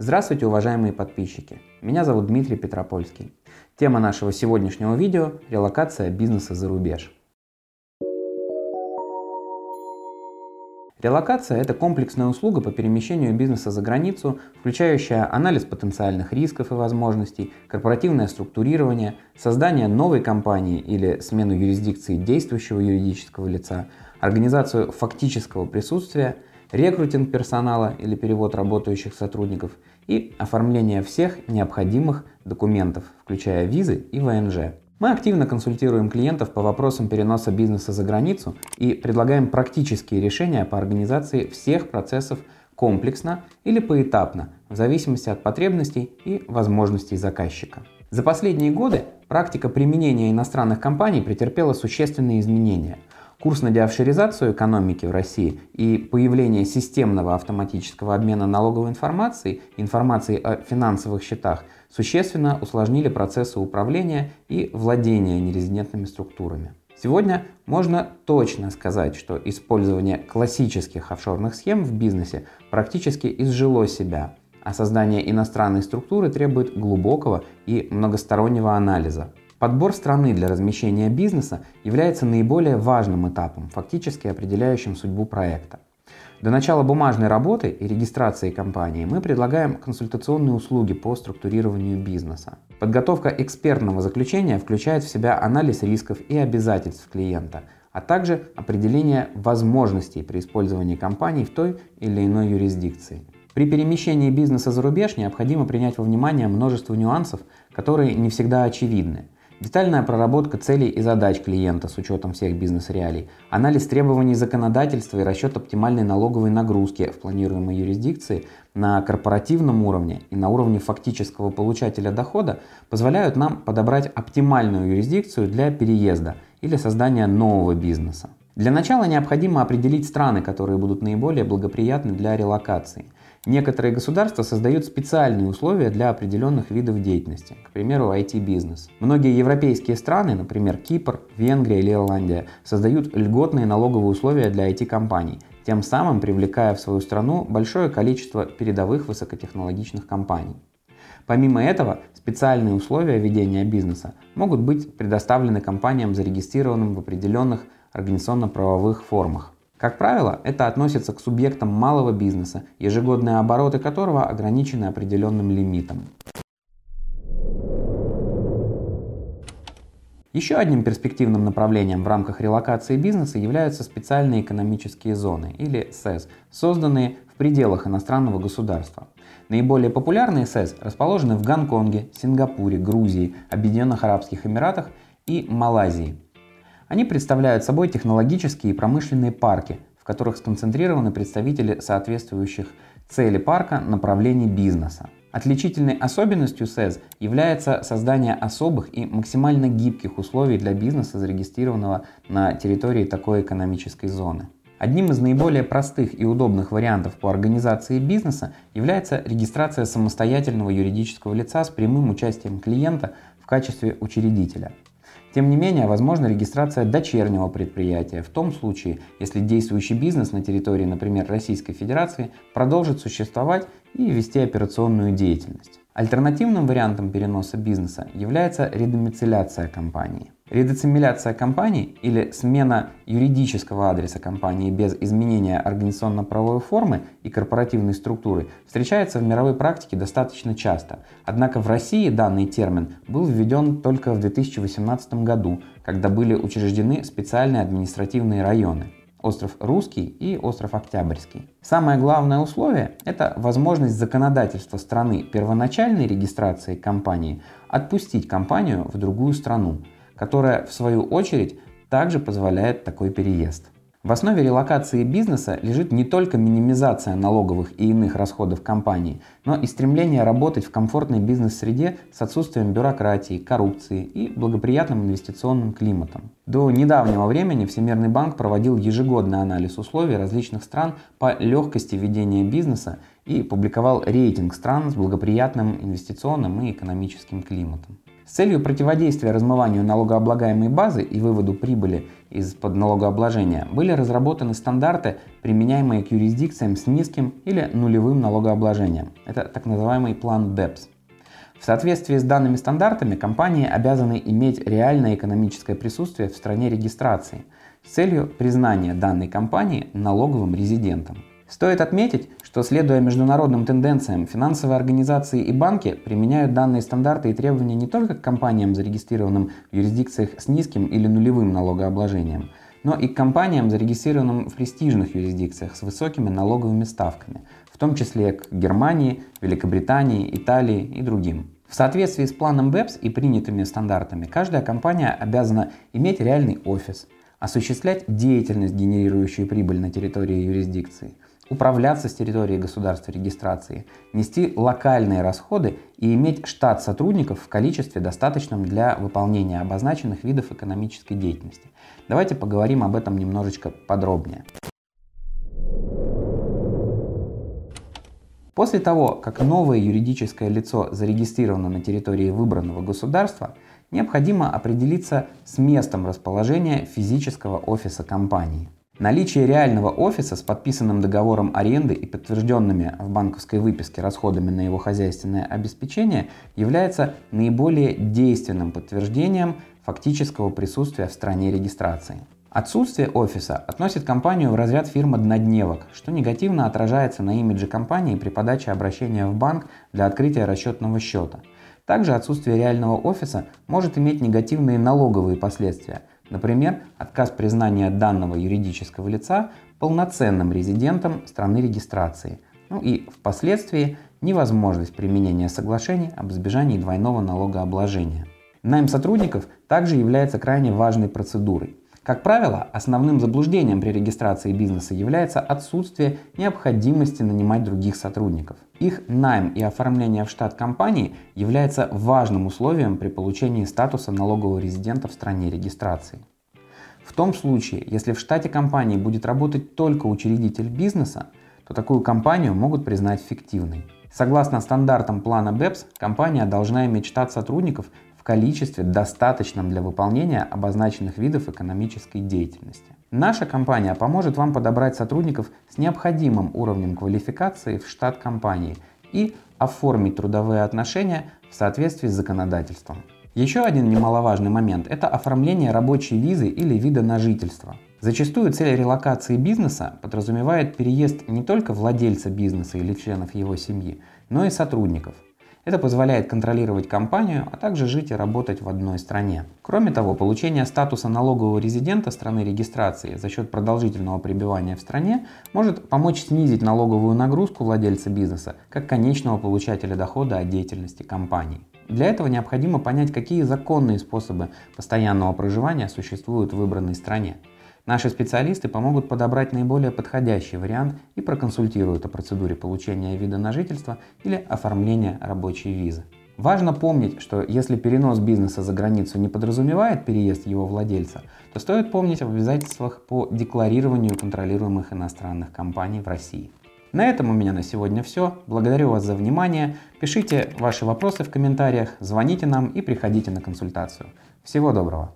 Здравствуйте, уважаемые подписчики! Меня зовут Дмитрий Петропольский. Тема нашего сегодняшнего видео – релокация бизнеса за рубеж. Релокация – это комплексная услуга по перемещению бизнеса за границу, включающая анализ потенциальных рисков и возможностей, корпоративное структурирование, создание новой компании или смену юрисдикции действующего юридического лица, организацию фактического присутствия, рекрутинг персонала или перевод работающих сотрудников и оформление всех необходимых документов, включая визы и ВНЖ. Мы активно консультируем клиентов по вопросам переноса бизнеса за границу и предлагаем практические решения по организации всех процессов комплексно или поэтапно, в зависимости от потребностей и возможностей заказчика. За последние годы практика применения иностранных компаний претерпела существенные изменения. Курс на деофшоризацию экономики в России и появление системного автоматического обмена налоговой информацией, информацией о финансовых счетах – существенно усложнили процессы управления и владения нерезидентными структурами. Сегодня можно точно сказать, что использование классических офшорных схем в бизнесе практически изжило себя, а создание иностранной структуры требует глубокого и многостороннего анализа. Подбор страны для размещения бизнеса является наиболее важным этапом, фактически определяющим судьбу проекта. До начала бумажной работы и регистрации компании мы предлагаем консультационные услуги по структурированию бизнеса. Подготовка экспертного заключения включает в себя анализ рисков и обязательств клиента, а также определение возможностей при использовании компании в той или иной юрисдикции. При перемещении бизнеса за рубеж необходимо принять во внимание множество нюансов, которые не всегда очевидны. Детальная проработка целей и задач клиента с учетом всех бизнес-реалий, анализ требований законодательства и расчет оптимальной налоговой нагрузки в планируемой юрисдикции на корпоративном уровне и на уровне фактического получателя дохода позволяют нам подобрать оптимальную юрисдикцию для переезда или создания нового бизнеса. Для начала необходимо определить страны, которые будут наиболее благоприятны для релокации – Некоторые государства создают специальные условия для определенных видов деятельности, к примеру, IT-бизнес. Многие европейские страны, например, Кипр, Венгрия или Ирландия, создают льготные налоговые условия для IT-компаний, тем самым привлекая в свою страну большое количество передовых высокотехнологичных компаний. Помимо этого, специальные условия ведения бизнеса могут быть предоставлены компаниям, зарегистрированным в определенных организационно-правовых формах. Как правило, это относится к субъектам малого бизнеса, ежегодные обороты которого ограничены определенным лимитом. Еще одним перспективным направлением в рамках релокации бизнеса являются специальные экономические зоны, или СЭС, созданные в пределах иностранного государства. Наиболее популярные СЭС расположены в Гонконге, Сингапуре, Грузии, Объединенных Арабских Эмиратах и Малайзии – они представляют собой технологические и промышленные парки, в которых сконцентрированы представители соответствующих цели парка направлений бизнеса. Отличительной особенностью СЭЗ является создание особых и максимально гибких условий для бизнеса, зарегистрированного на территории такой экономической зоны. Одним из наиболее простых и удобных вариантов по организации бизнеса является регистрация самостоятельного юридического лица с прямым участием клиента в качестве учредителя. Тем не менее, возможна регистрация дочернего предприятия в том случае, если действующий бизнес на территории, например, Российской Федерации продолжит существовать и вести операционную деятельность. Альтернативным вариантом переноса бизнеса является редомицеляция компании. Редецимиляция компании или смена юридического адреса компании без изменения организационно-правовой формы и корпоративной структуры встречается в мировой практике достаточно часто. Однако в России данный термин был введен только в 2018 году, когда были учреждены специальные административные районы остров Русский и остров Октябрьский. Самое главное условие – это возможность законодательства страны первоначальной регистрации компании отпустить компанию в другую страну – которая в свою очередь также позволяет такой переезд. В основе релокации бизнеса лежит не только минимизация налоговых и иных расходов компании, но и стремление работать в комфортной бизнес-среде с отсутствием бюрократии, коррупции и благоприятным инвестиционным климатом. До недавнего времени Всемирный банк проводил ежегодный анализ условий различных стран по легкости ведения бизнеса и публиковал рейтинг стран с благоприятным инвестиционным и экономическим климатом. С целью противодействия размыванию налогооблагаемой базы и выводу прибыли из-под налогообложения были разработаны стандарты, применяемые к юрисдикциям с низким или нулевым налогообложением. Это так называемый план BEPS. В соответствии с данными стандартами компании обязаны иметь реальное экономическое присутствие в стране регистрации с целью признания данной компании налоговым резидентом. Стоит отметить, что следуя международным тенденциям, финансовые организации и банки применяют данные стандарты и требования не только к компаниям, зарегистрированным в юрисдикциях с низким или нулевым налогообложением, но и к компаниям, зарегистрированным в престижных юрисдикциях с высокими налоговыми ставками, в том числе к Германии, Великобритании, Италии и другим. В соответствии с планом BEPS и принятыми стандартами, каждая компания обязана иметь реальный офис, осуществлять деятельность, генерирующую прибыль на территории юрисдикции – управляться с территории государства регистрации, нести локальные расходы и иметь штат сотрудников в количестве достаточном для выполнения обозначенных видов экономической деятельности. Давайте поговорим об этом немножечко подробнее. После того, как новое юридическое лицо зарегистрировано на территории выбранного государства, необходимо определиться с местом расположения физического офиса компании. Наличие реального офиса с подписанным договором аренды и подтвержденными в банковской выписке расходами на его хозяйственное обеспечение является наиболее действенным подтверждением фактического присутствия в стране регистрации. Отсутствие офиса относит компанию в разряд фирм однодневок, что негативно отражается на имидже компании при подаче обращения в банк для открытия расчетного счета. Также отсутствие реального офиса может иметь негативные налоговые последствия – Например, отказ признания данного юридического лица полноценным резидентом страны регистрации, ну и впоследствии невозможность применения соглашений об избежании двойного налогообложения. Найм сотрудников также является крайне важной процедурой. Как правило, основным заблуждением при регистрации бизнеса является отсутствие необходимости нанимать других сотрудников. Их найм и оформление в штат компании является важным условием при получении статуса налогового резидента в стране регистрации. В том случае, если в штате компании будет работать только учредитель бизнеса, то такую компанию могут признать фиктивной. Согласно стандартам плана BEPS, компания должна иметь штат сотрудников количестве, достаточном для выполнения обозначенных видов экономической деятельности. Наша компания поможет вам подобрать сотрудников с необходимым уровнем квалификации в штат компании и оформить трудовые отношения в соответствии с законодательством. Еще один немаловажный момент – это оформление рабочей визы или вида на жительство. Зачастую цель релокации бизнеса подразумевает переезд не только владельца бизнеса или членов его семьи, но и сотрудников – это позволяет контролировать компанию, а также жить и работать в одной стране. Кроме того, получение статуса налогового резидента страны регистрации за счет продолжительного пребывания в стране может помочь снизить налоговую нагрузку владельца бизнеса как конечного получателя дохода от деятельности компании. Для этого необходимо понять, какие законные способы постоянного проживания существуют в выбранной стране. Наши специалисты помогут подобрать наиболее подходящий вариант и проконсультируют о процедуре получения вида на жительство или оформления рабочей визы. Важно помнить, что если перенос бизнеса за границу не подразумевает переезд его владельца, то стоит помнить об обязательствах по декларированию контролируемых иностранных компаний в России. На этом у меня на сегодня все. Благодарю вас за внимание. Пишите ваши вопросы в комментариях, звоните нам и приходите на консультацию. Всего доброго!